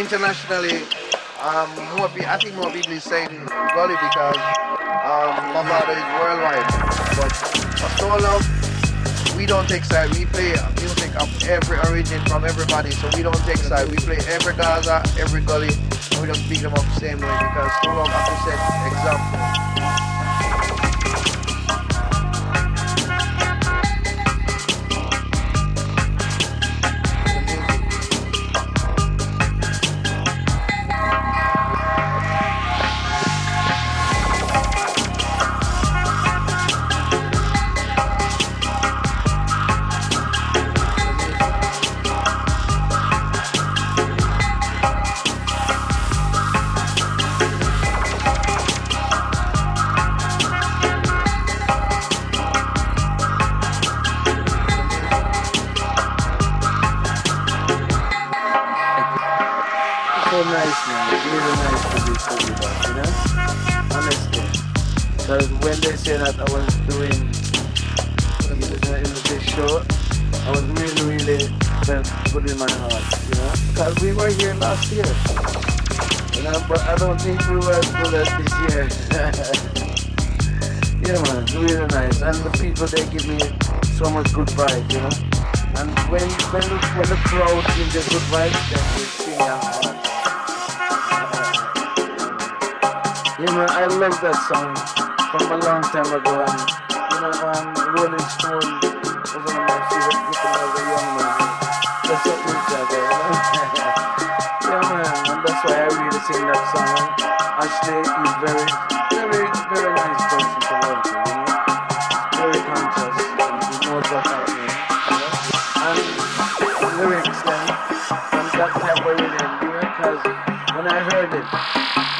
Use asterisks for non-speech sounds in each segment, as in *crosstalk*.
internationally, um, I think more people is saying Gully because um, is worldwide. But for so long, we don't take side. We play music of every origin from everybody, so we don't take side. We play every Gaza, every gully, and we just beat them up the same way because so long, as I said, example. Was good to see that. I was doing the short. I was nervous, but we did my heart. You know, cause we were here last year. And I'm broader one to us for this year. You know, the dinner nice and the people, they give me so much good advice, you know. And when send for the crowd in this advice that we sing on. You know, I love that song from a long time ago. And, you know, um, Rolling Stone was one of my favorite I was a young man. That's what we said, you *laughs* yeah, man. And that's why I really sing that song. Ashley is very, very, very nice person to work with, you know? Very conscious and he knows what's happening, you know? And the lyrics then, from that type of rhythm, you because when I heard it,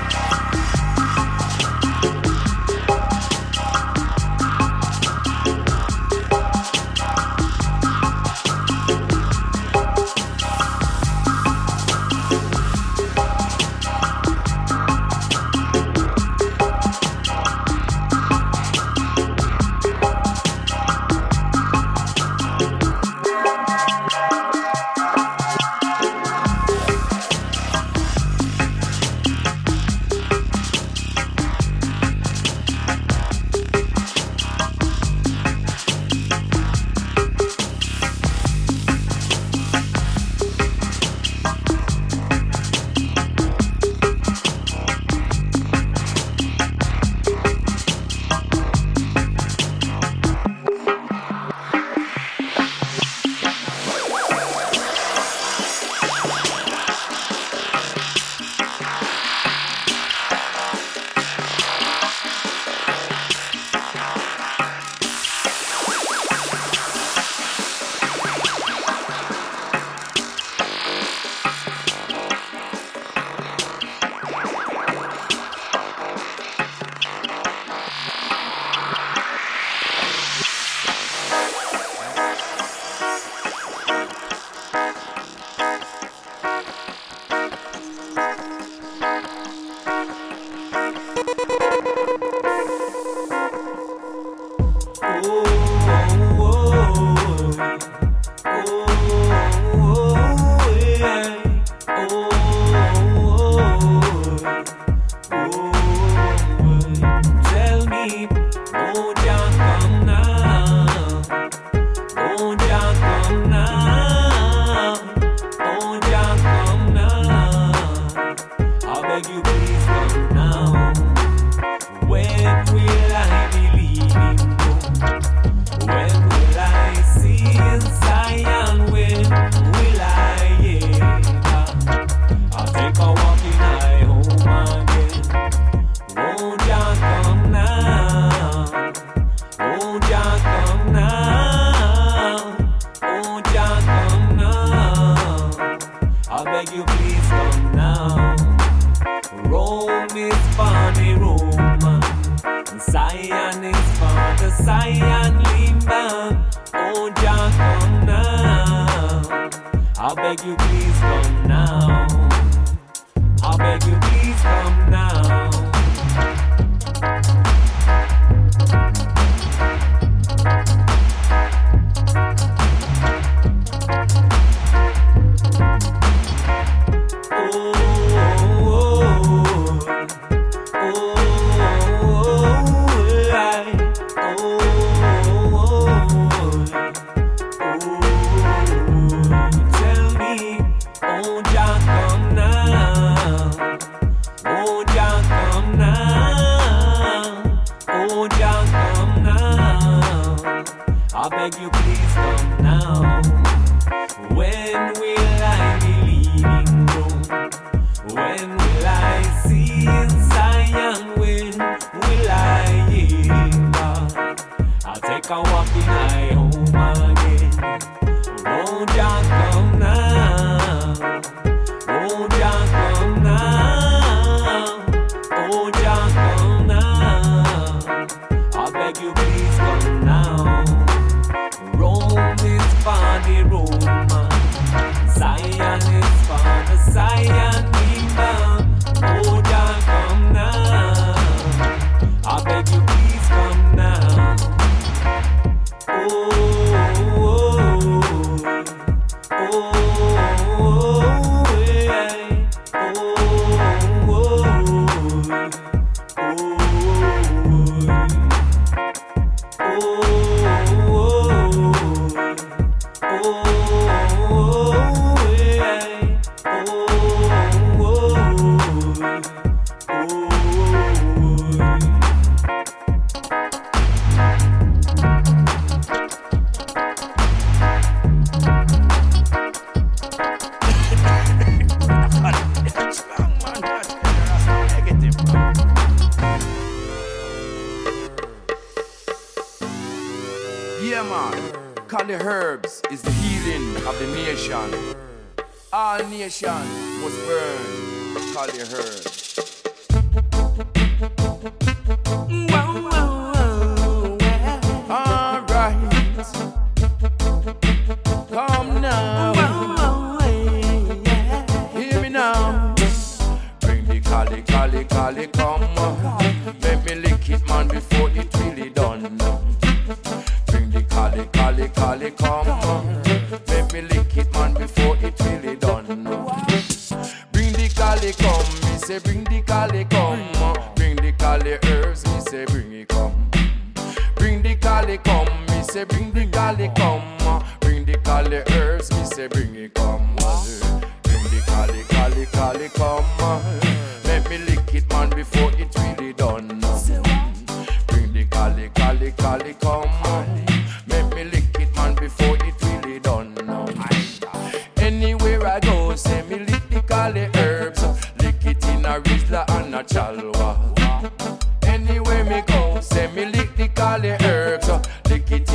you, please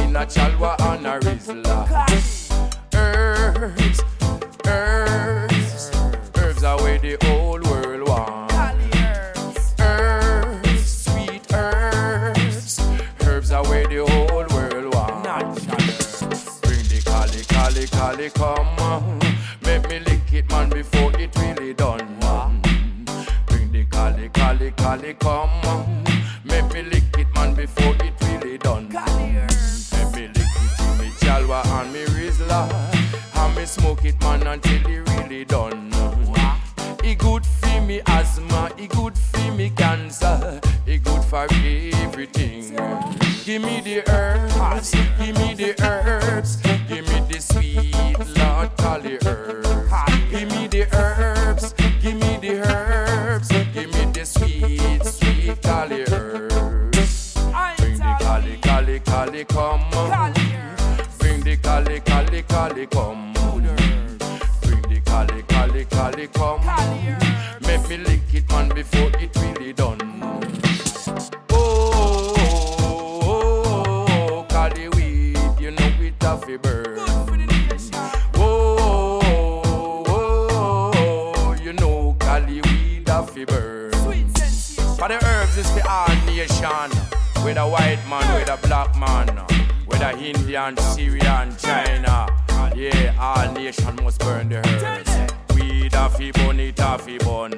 in a chalwa and a rizla. Herbs, herbs, herbs are where the whole world wants. Herbs, sweet herbs, herbs are where the whole world wants. Bring the cali, cali, cali, come. on. Make me lick it, man, before it really done. Bring the cali, cali, cali, come. on. it, man, until he really done. He good for me asthma, he good for me cancer, he good for everything. Give me the herbs, give me the herbs, give me the sweet Lord Cali herbs. Give me the herbs, give me the herbs, give me the sweet, sweet Cali herbs. Bring the Cali Cali Cali come. Bring the Cali Cali Cali come. Come, Make me lick it, man, before it really done. Oh, oh, oh, oh, oh, the weed, you know it a fi burn. Oh, oh, oh, oh, you know call weed a fi burn. For the herbs is the all nation, with a white man, with a black man, with a Indian, Syrian, China. Yeah, all nation must burn the herbs fi bun it a fi bun.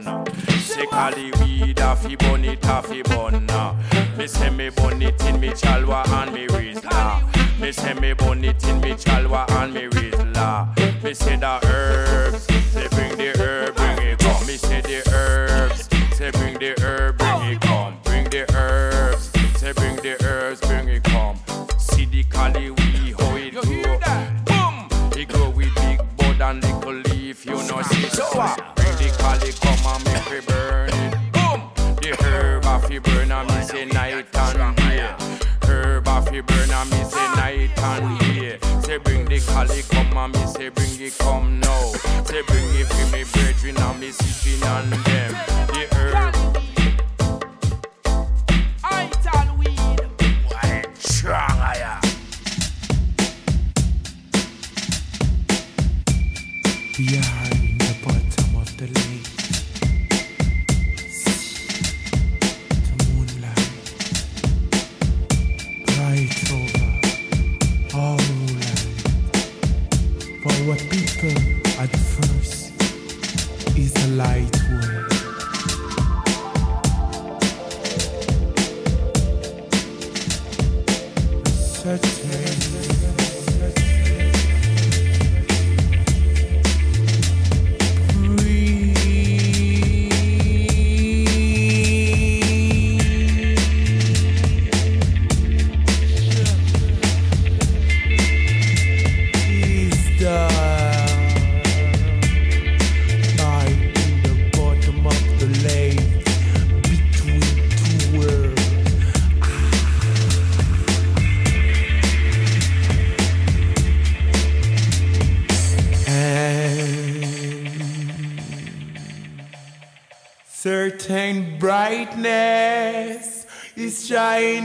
Sick all the weed a fi bun it a fi bun. Me say me bun it in me chalwa and me rizla. Me say me bun it in me chalwa and me rizla. Me say that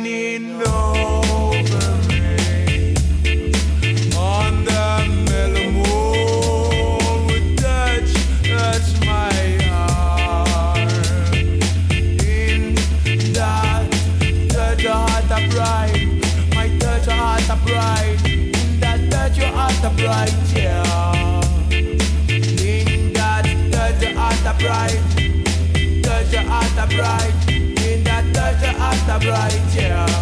leaning over me on touch, touch my heart. In that touch, your heart. My touch, your heart. In that touch, your heart. Yeah. In that touch, your heart. Touch, your heart right, yeah.